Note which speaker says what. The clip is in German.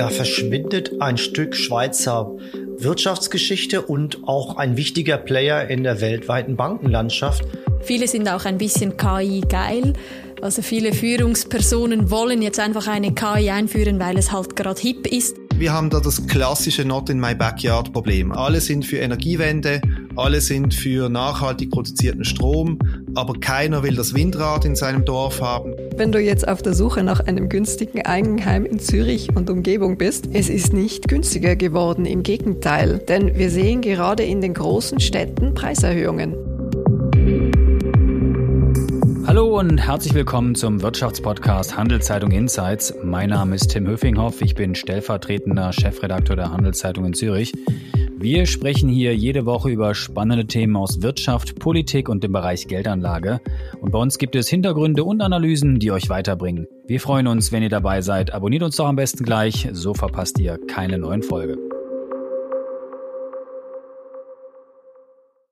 Speaker 1: Da verschwindet ein Stück Schweizer Wirtschaftsgeschichte und auch ein wichtiger Player in der weltweiten Bankenlandschaft.
Speaker 2: Viele sind auch ein bisschen KI geil. Also viele Führungspersonen wollen jetzt einfach eine KI einführen, weil es halt gerade hip ist.
Speaker 3: Wir haben da das klassische Not in my backyard Problem. Alle sind für Energiewende, alle sind für nachhaltig produzierten Strom, aber keiner will das Windrad in seinem Dorf haben.
Speaker 4: Wenn du jetzt auf der Suche nach einem günstigen Eigenheim in Zürich und Umgebung bist, es ist nicht günstiger geworden, im Gegenteil, denn wir sehen gerade in den großen Städten Preiserhöhungen.
Speaker 5: Hallo und herzlich willkommen zum Wirtschaftspodcast Handelszeitung Insights. Mein Name ist Tim Höfinghoff, ich bin stellvertretender Chefredakteur der Handelszeitung in Zürich. Wir sprechen hier jede Woche über spannende Themen aus Wirtschaft, Politik und dem Bereich Geldanlage. Und bei uns gibt es Hintergründe und Analysen, die euch weiterbringen. Wir freuen uns, wenn ihr dabei seid. Abonniert uns doch am besten gleich, so verpasst ihr keine neuen Folge.